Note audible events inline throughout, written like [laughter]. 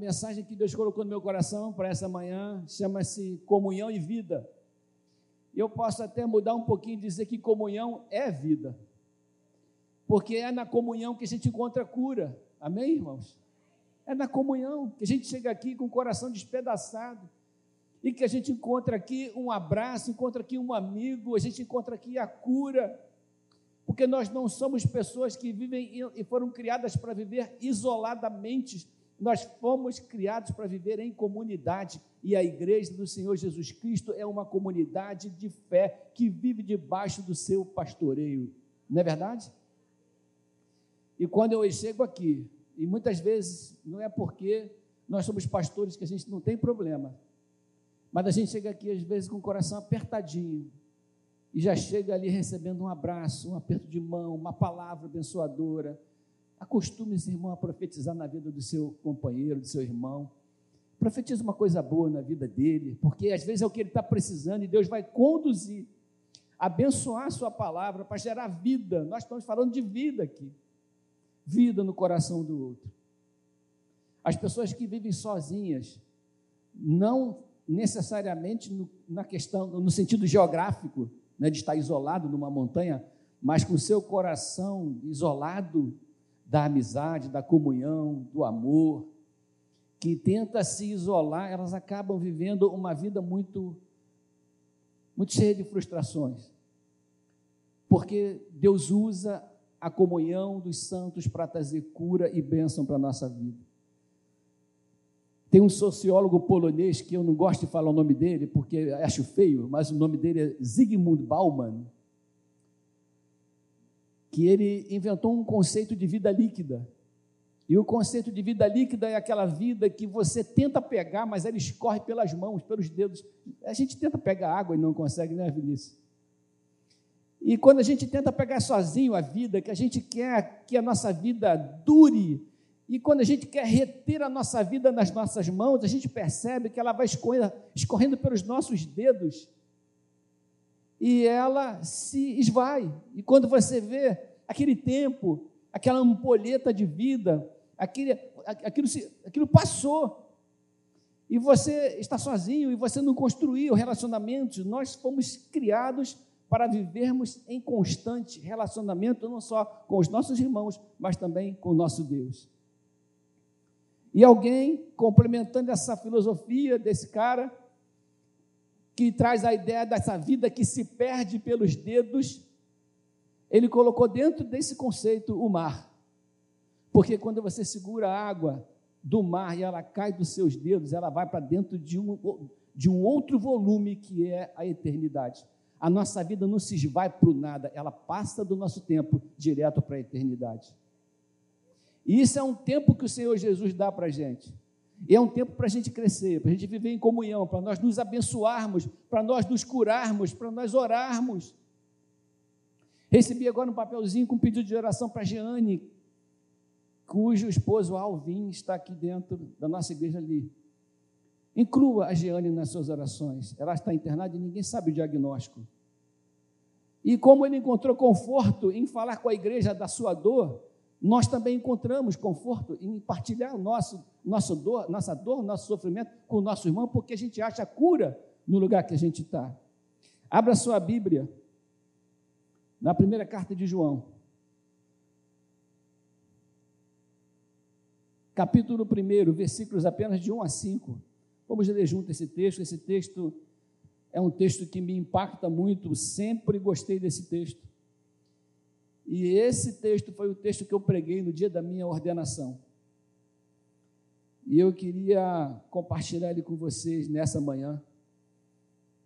mensagem que Deus colocou no meu coração para essa manhã chama-se Comunhão e Vida. Eu posso até mudar um pouquinho e dizer que comunhão é vida. Porque é na comunhão que a gente encontra cura. Amém, irmãos? É na comunhão que a gente chega aqui com o coração despedaçado e que a gente encontra aqui um abraço, encontra aqui um amigo, a gente encontra aqui a cura. Porque nós não somos pessoas que vivem e foram criadas para viver isoladamente. Nós fomos criados para viver em comunidade. E a igreja do Senhor Jesus Cristo é uma comunidade de fé que vive debaixo do seu pastoreio. Não é verdade? E quando eu chego aqui, e muitas vezes não é porque nós somos pastores que a gente não tem problema, mas a gente chega aqui às vezes com o coração apertadinho e já chega ali recebendo um abraço, um aperto de mão, uma palavra abençoadora. Acostume-se, irmão, a profetizar na vida do seu companheiro, do seu irmão. Profetiza uma coisa boa na vida dele, porque às vezes é o que ele está precisando e Deus vai conduzir, abençoar a sua palavra para gerar vida. Nós estamos falando de vida aqui vida no coração do outro. As pessoas que vivem sozinhas, não necessariamente no, na questão, no sentido geográfico, né, de estar isolado numa montanha, mas com seu coração isolado da amizade, da comunhão, do amor, que tenta se isolar, elas acabam vivendo uma vida muito muito cheia de frustrações. Porque Deus usa a comunhão dos santos para trazer cura e bênção para a nossa vida. Tem um sociólogo polonês que eu não gosto de falar o nome dele porque acho feio, mas o nome dele é Zygmunt Bauman, que ele inventou um conceito de vida líquida. E o conceito de vida líquida é aquela vida que você tenta pegar, mas ela escorre pelas mãos, pelos dedos. A gente tenta pegar água e não consegue, né, Vinícius? E quando a gente tenta pegar sozinho a vida, que a gente quer que a nossa vida dure, e quando a gente quer reter a nossa vida nas nossas mãos, a gente percebe que ela vai escorrendo, escorrendo pelos nossos dedos e ela se esvai. E quando você vê aquele tempo, aquela ampolheta de vida, aquele, aquilo, aquilo passou. E você está sozinho e você não construiu relacionamentos. Nós fomos criados para vivermos em constante relacionamento, não só com os nossos irmãos, mas também com o nosso Deus. E alguém, complementando essa filosofia desse cara, que traz a ideia dessa vida que se perde pelos dedos, ele colocou dentro desse conceito o mar. Porque quando você segura a água do mar e ela cai dos seus dedos, ela vai para dentro de um, de um outro volume que é a eternidade a nossa vida não se vai para o nada, ela passa do nosso tempo direto para a eternidade. E isso é um tempo que o Senhor Jesus dá para a gente. E é um tempo para a gente crescer, para a gente viver em comunhão, para nós nos abençoarmos, para nós nos curarmos, para nós orarmos. Recebi agora um papelzinho com um pedido de oração para Jeane, cujo esposo Alvin está aqui dentro da nossa igreja ali. Inclua a Jeane nas suas orações. Ela está internada e ninguém sabe o diagnóstico. E como ele encontrou conforto em falar com a igreja da sua dor, nós também encontramos conforto em partilhar nosso, nosso dor, nossa dor, nosso sofrimento com o nosso irmão, porque a gente acha cura no lugar que a gente está. Abra sua Bíblia na primeira carta de João. Capítulo 1, versículos apenas de 1 a 5. Vamos ler junto esse texto. Esse texto é um texto que me impacta muito, sempre gostei desse texto. E esse texto foi o texto que eu preguei no dia da minha ordenação. E eu queria compartilhar ele com vocês nessa manhã,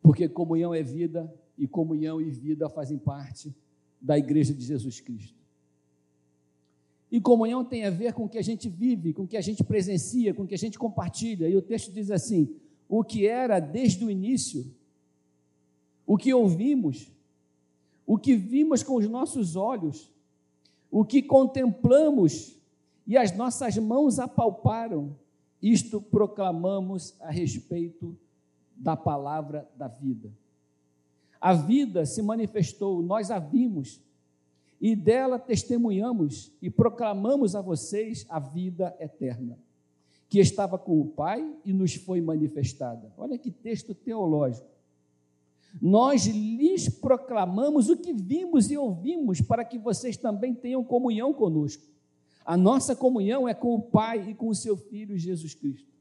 porque comunhão é vida e comunhão e vida fazem parte da igreja de Jesus Cristo. E comunhão tem a ver com o que a gente vive, com o que a gente presencia, com o que a gente compartilha. E o texto diz assim: o que era desde o início, o que ouvimos, o que vimos com os nossos olhos, o que contemplamos e as nossas mãos apalparam, isto proclamamos a respeito da palavra da vida. A vida se manifestou, nós a vimos e dela testemunhamos e proclamamos a vocês a vida eterna, que estava com o Pai e nos foi manifestada. Olha que texto teológico. Nós lhes proclamamos o que vimos e ouvimos, para que vocês também tenham comunhão conosco. A nossa comunhão é com o Pai e com o seu Filho Jesus Cristo.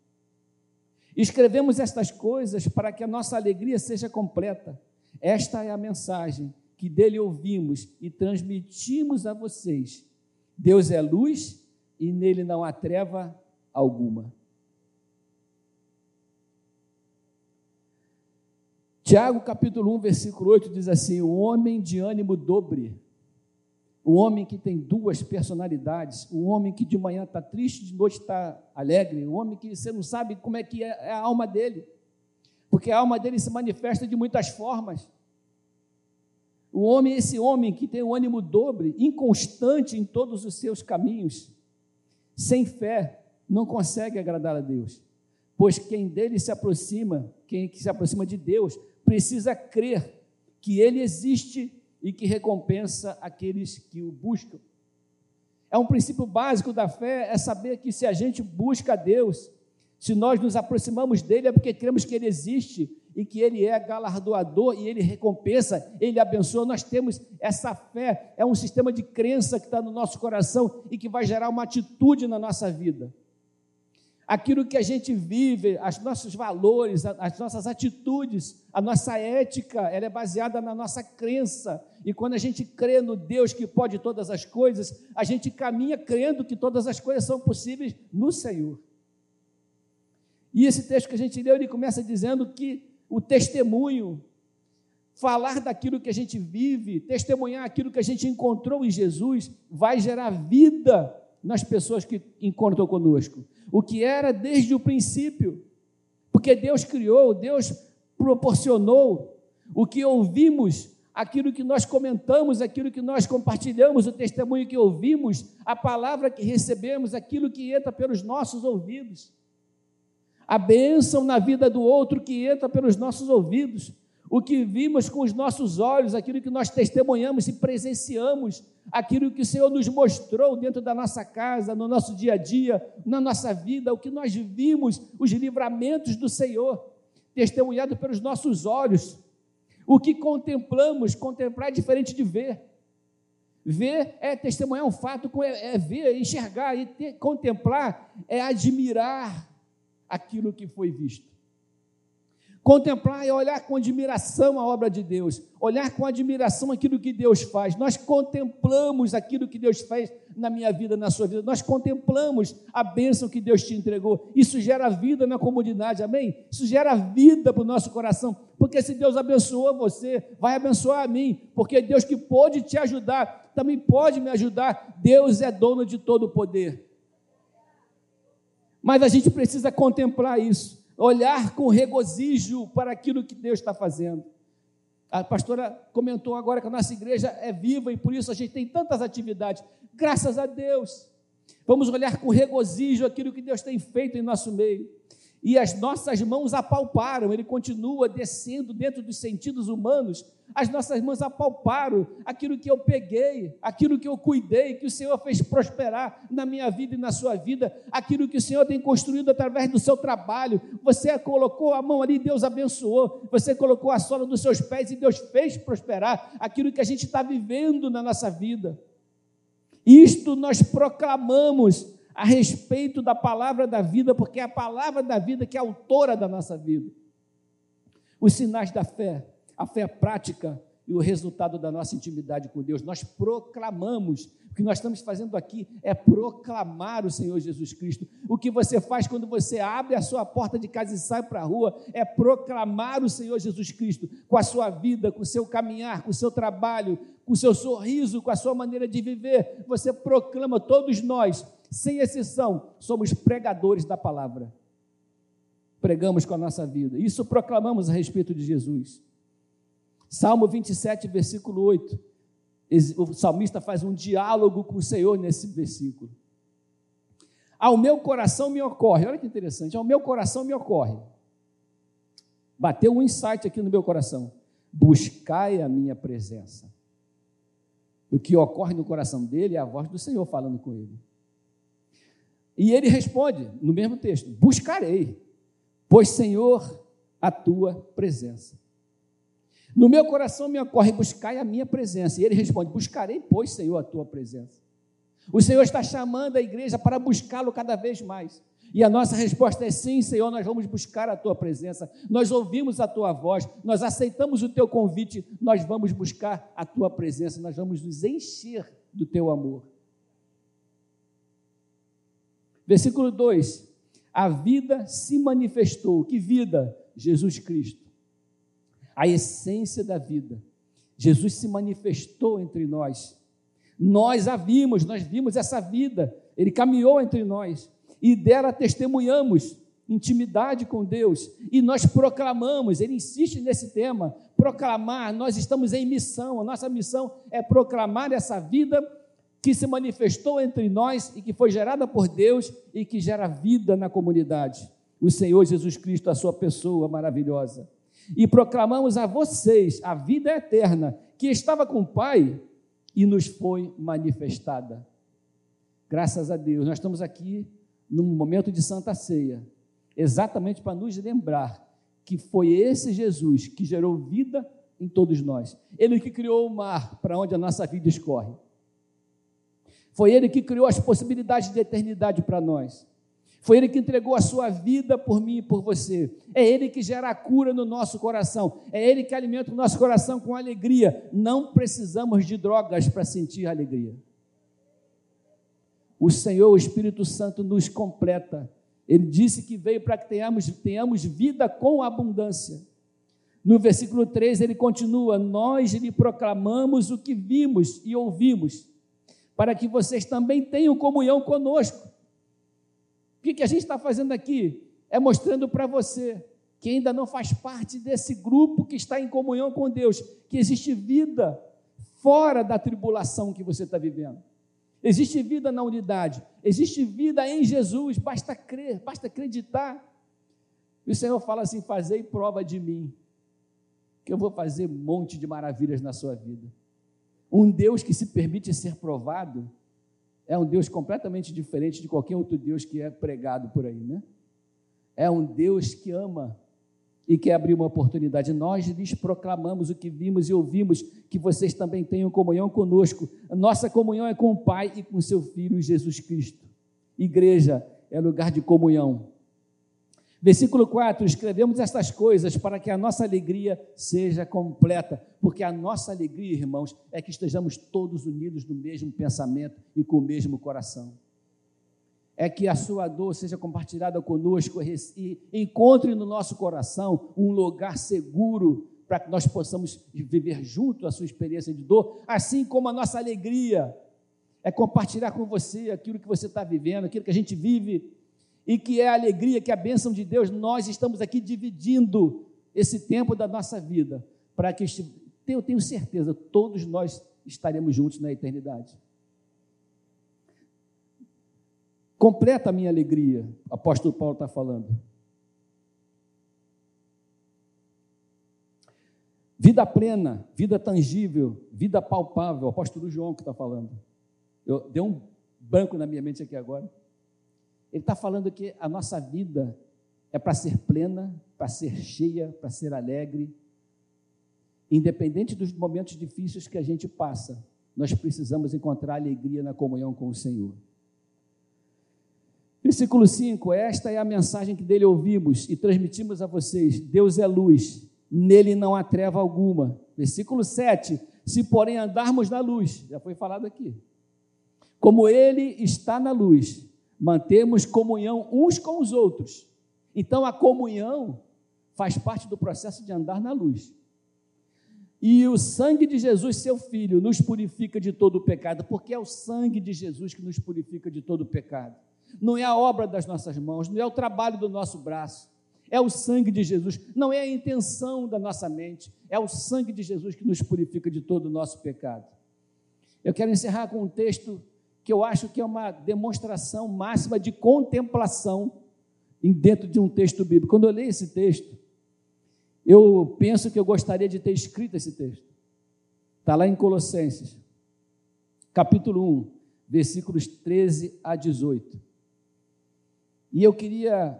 Escrevemos estas coisas para que a nossa alegria seja completa. Esta é a mensagem que dele ouvimos e transmitimos a vocês. Deus é luz e nele não há treva alguma. Tiago capítulo 1, versículo 8 diz assim: O homem de ânimo dobre, o homem que tem duas personalidades, o homem que de manhã está triste, de noite está alegre, o homem que você não sabe como é que é, é a alma dele, porque a alma dele se manifesta de muitas formas. O homem, esse homem que tem o ânimo dobre, inconstante em todos os seus caminhos, sem fé, não consegue agradar a Deus. Pois quem dele se aproxima, quem se aproxima de Deus, precisa crer que ele existe e que recompensa aqueles que o buscam. É um princípio básico da fé, é saber que se a gente busca a Deus, se nós nos aproximamos dele, é porque cremos que ele existe e que ele é galardoador e ele recompensa, ele abençoa. Nós temos essa fé, é um sistema de crença que está no nosso coração e que vai gerar uma atitude na nossa vida. Aquilo que a gente vive, os nossos valores, as nossas atitudes, a nossa ética, ela é baseada na nossa crença. E quando a gente crê no Deus que pode todas as coisas, a gente caminha crendo que todas as coisas são possíveis no Senhor. E esse texto que a gente leu, ele começa dizendo que o testemunho, falar daquilo que a gente vive, testemunhar aquilo que a gente encontrou em Jesus, vai gerar vida nas pessoas que encontram conosco. O que era desde o princípio, porque Deus criou, Deus proporcionou, o que ouvimos, aquilo que nós comentamos, aquilo que nós compartilhamos, o testemunho que ouvimos, a palavra que recebemos, aquilo que entra pelos nossos ouvidos a bênção na vida do outro que entra pelos nossos ouvidos, o que vimos com os nossos olhos, aquilo que nós testemunhamos e presenciamos, aquilo que o Senhor nos mostrou dentro da nossa casa, no nosso dia a dia, na nossa vida, o que nós vimos, os livramentos do Senhor, testemunhado pelos nossos olhos, o que contemplamos, contemplar é diferente de ver. Ver é testemunhar um fato, é, é ver, é enxergar, e ter, contemplar é admirar, aquilo que foi visto. Contemplar é olhar com admiração a obra de Deus, olhar com admiração aquilo que Deus faz. Nós contemplamos aquilo que Deus faz na minha vida, na sua vida. Nós contemplamos a bênção que Deus te entregou. Isso gera vida na comunidade, amém? Isso gera vida para o nosso coração. Porque se Deus abençoou você, vai abençoar a mim. Porque Deus que pode te ajudar, também pode me ajudar. Deus é dono de todo o poder. Mas a gente precisa contemplar isso, olhar com regozijo para aquilo que Deus está fazendo. A pastora comentou agora que a nossa igreja é viva e por isso a gente tem tantas atividades. Graças a Deus. Vamos olhar com regozijo aquilo que Deus tem feito em nosso meio e as nossas mãos apalparam, ele continua descendo dentro dos sentidos humanos, as nossas mãos apalparam aquilo que eu peguei, aquilo que eu cuidei, que o Senhor fez prosperar na minha vida e na sua vida, aquilo que o Senhor tem construído através do seu trabalho. Você colocou a mão ali, Deus abençoou, você colocou a sola dos seus pés e Deus fez prosperar aquilo que a gente está vivendo na nossa vida. Isto nós proclamamos a respeito da palavra da vida, porque é a palavra da vida que é autora da nossa vida. Os sinais da fé, a fé prática e o resultado da nossa intimidade com Deus. Nós proclamamos. O que nós estamos fazendo aqui é proclamar o Senhor Jesus Cristo. O que você faz quando você abre a sua porta de casa e sai para a rua é proclamar o Senhor Jesus Cristo com a sua vida, com o seu caminhar, com o seu trabalho, com o seu sorriso, com a sua maneira de viver. Você proclama, todos nós sem exceção, somos pregadores da palavra. Pregamos com a nossa vida. Isso proclamamos a respeito de Jesus. Salmo 27, versículo 8. O salmista faz um diálogo com o Senhor nesse versículo. Ao meu coração me ocorre, olha que interessante, ao meu coração me ocorre. Bateu um insight aqui no meu coração. Buscai a minha presença. O que ocorre no coração dele é a voz do Senhor falando com ele. E ele responde, no mesmo texto: Buscarei, pois, Senhor, a tua presença. No meu coração me ocorre buscar a minha presença. E ele responde: Buscarei, pois, Senhor, a tua presença. O Senhor está chamando a igreja para buscá-lo cada vez mais. E a nossa resposta é sim, Senhor, nós vamos buscar a tua presença. Nós ouvimos a tua voz, nós aceitamos o teu convite, nós vamos buscar a tua presença, nós vamos nos encher do teu amor. Versículo 2: A vida se manifestou. Que vida? Jesus Cristo. A essência da vida. Jesus se manifestou entre nós. Nós a vimos, nós vimos essa vida. Ele caminhou entre nós e dela testemunhamos intimidade com Deus e nós proclamamos, ele insiste nesse tema, proclamar, nós estamos em missão, a nossa missão é proclamar essa vida que se manifestou entre nós e que foi gerada por Deus e que gera vida na comunidade. O Senhor Jesus Cristo, a sua pessoa maravilhosa. E proclamamos a vocês a vida eterna que estava com o Pai e nos foi manifestada. Graças a Deus, nós estamos aqui num momento de Santa Ceia, exatamente para nos lembrar que foi esse Jesus que gerou vida em todos nós. Ele que criou o mar para onde a nossa vida escorre. Foi ele que criou as possibilidades de eternidade para nós. Foi ele que entregou a sua vida por mim e por você. É ele que gera a cura no nosso coração. É ele que alimenta o nosso coração com alegria. Não precisamos de drogas para sentir alegria. O Senhor, o Espírito Santo, nos completa. Ele disse que veio para que tenhamos, tenhamos vida com abundância. No versículo 3 ele continua: Nós lhe proclamamos o que vimos e ouvimos, para que vocês também tenham comunhão conosco. O que, que a gente está fazendo aqui? É mostrando para você que ainda não faz parte desse grupo que está em comunhão com Deus, que existe vida fora da tribulação que você está vivendo. Existe vida na unidade, existe vida em Jesus, basta crer, basta acreditar. E o Senhor fala assim: fazei prova de mim, que eu vou fazer um monte de maravilhas na sua vida. Um Deus que se permite ser provado é um Deus completamente diferente de qualquer outro Deus que é pregado por aí, né? É um Deus que ama e quer abrir uma oportunidade. Nós lhes proclamamos o que vimos e ouvimos, que vocês também tenham comunhão conosco. Nossa comunhão é com o Pai e com seu Filho Jesus Cristo. Igreja é lugar de comunhão. Versículo 4: escrevemos estas coisas para que a nossa alegria seja completa, porque a nossa alegria, irmãos, é que estejamos todos unidos no mesmo pensamento e com o mesmo coração. É que a sua dor seja compartilhada conosco e encontre no nosso coração um lugar seguro para que nós possamos viver junto a sua experiência de dor, assim como a nossa alegria é compartilhar com você aquilo que você está vivendo, aquilo que a gente vive, e que é a alegria, que é a bênção de Deus, nós estamos aqui dividindo esse tempo da nossa vida, para que eu tenho certeza, todos nós estaremos juntos na eternidade. Completa a minha alegria, o apóstolo Paulo está falando. Vida plena, vida tangível, vida palpável, o apóstolo João que está falando. Eu dei um branco na minha mente aqui agora. Ele está falando que a nossa vida é para ser plena, para ser cheia, para ser alegre. Independente dos momentos difíceis que a gente passa, nós precisamos encontrar alegria na comunhão com o Senhor. Versículo 5: Esta é a mensagem que dele ouvimos e transmitimos a vocês: Deus é luz, nele não há treva alguma. Versículo 7: Se porém andarmos na luz, já foi falado aqui, como ele está na luz, mantemos comunhão uns com os outros. Então a comunhão faz parte do processo de andar na luz. E o sangue de Jesus, seu filho, nos purifica de todo o pecado, porque é o sangue de Jesus que nos purifica de todo o pecado não é a obra das nossas mãos, não é o trabalho do nosso braço, é o sangue de Jesus, não é a intenção da nossa mente, é o sangue de Jesus que nos purifica de todo o nosso pecado. Eu quero encerrar com um texto que eu acho que é uma demonstração máxima de contemplação dentro de um texto bíblico. Quando eu leio esse texto, eu penso que eu gostaria de ter escrito esse texto. Está lá em Colossenses, capítulo 1, versículos 13 a 18. E eu queria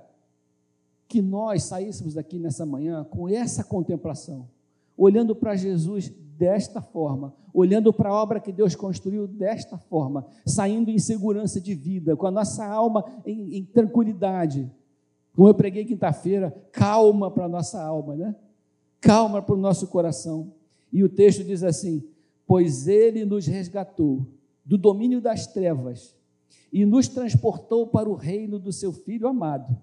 que nós saíssemos daqui nessa manhã com essa contemplação, olhando para Jesus desta forma, olhando para a obra que Deus construiu desta forma, saindo em segurança de vida, com a nossa alma em, em tranquilidade. Como eu preguei quinta-feira, calma para a nossa alma, né? Calma para o nosso coração. E o texto diz assim: Pois ele nos resgatou do domínio das trevas e nos transportou para o reino do seu Filho amado,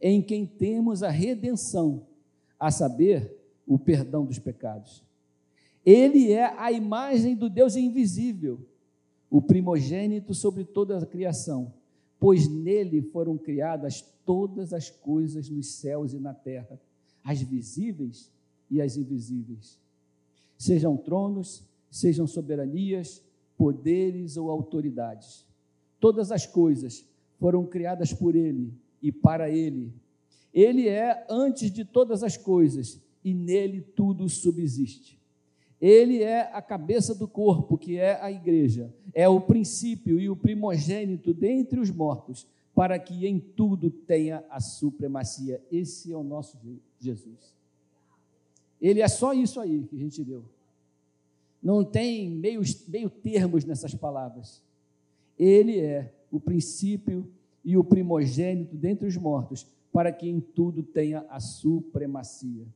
em quem temos a redenção, a saber, o perdão dos pecados. Ele é a imagem do Deus invisível, o primogênito sobre toda a criação, pois nele foram criadas todas as coisas nos céus e na terra, as visíveis e as invisíveis. Sejam tronos, sejam soberanias, poderes ou autoridades. Todas as coisas foram criadas por ele e para ele. Ele é antes de todas as coisas e nele tudo subsiste. Ele é a cabeça do corpo, que é a igreja, é o princípio e o primogênito dentre os mortos, para que em tudo tenha a supremacia. Esse é o nosso Jesus. Ele é só isso aí que a gente deu. Não tem meio, meio termos nessas palavras. Ele é o princípio e o primogênito dentre os mortos, para que em tudo tenha a supremacia.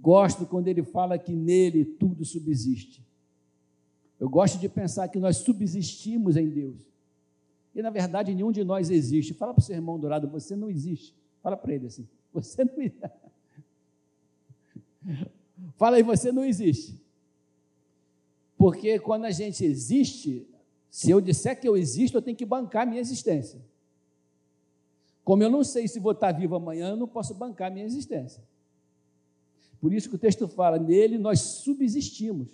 Gosto quando ele fala que nele tudo subsiste. Eu gosto de pensar que nós subsistimos em Deus. E na verdade nenhum de nós existe. Fala para o seu irmão dourado, você não existe. Fala para ele assim, você não existe. [laughs] Fala aí, você não existe. Porque quando a gente existe, se eu disser que eu existo, eu tenho que bancar a minha existência. Como eu não sei se vou estar vivo amanhã, eu não posso bancar a minha existência. Por isso que o texto fala: nele nós subsistimos.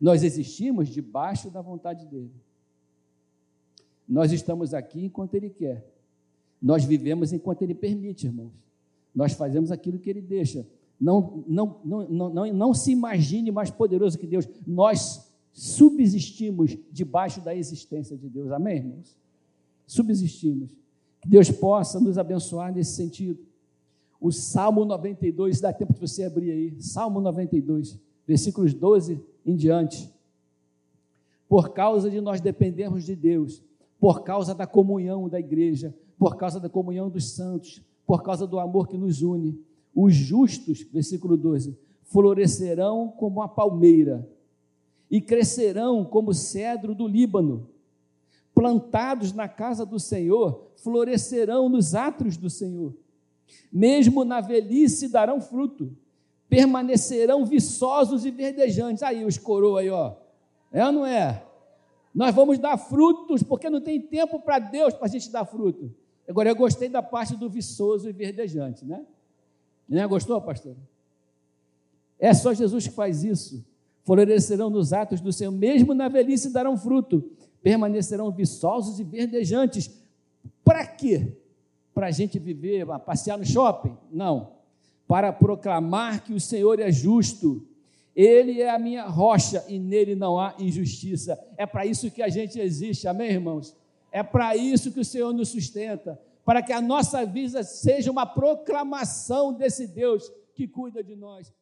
Nós existimos debaixo da vontade dele. Nós estamos aqui enquanto ele quer. Nós vivemos enquanto ele permite, irmãos. Nós fazemos aquilo que ele deixa. Não, não, não, não, não, não se imagine mais poderoso que Deus. Nós subsistimos debaixo da existência de Deus. Amém, irmãos? Subsistimos. Que Deus possa nos abençoar nesse sentido o Salmo 92, dá tempo de você abrir aí, Salmo 92, versículos 12 em diante. Por causa de nós dependermos de Deus, por causa da comunhão da igreja, por causa da comunhão dos santos, por causa do amor que nos une, os justos, versículo 12, florescerão como a palmeira e crescerão como o cedro do Líbano. Plantados na casa do Senhor, florescerão nos átrios do Senhor mesmo na velhice darão fruto, permanecerão viçosos e verdejantes. Aí os coroa aí, ó. É ou não é? Nós vamos dar frutos, porque não tem tempo para Deus para a gente dar fruto. Agora, eu gostei da parte do viçoso e verdejante, né? Né? Gostou, pastor? É só Jesus que faz isso. Florescerão nos atos do Senhor, mesmo na velhice darão fruto, permanecerão viçosos e verdejantes. Para quê? Para a gente viver, passear no shopping. Não. Para proclamar que o Senhor é justo. Ele é a minha rocha e nele não há injustiça. É para isso que a gente existe, amém, irmãos? É para isso que o Senhor nos sustenta. Para que a nossa vida seja uma proclamação desse Deus que cuida de nós.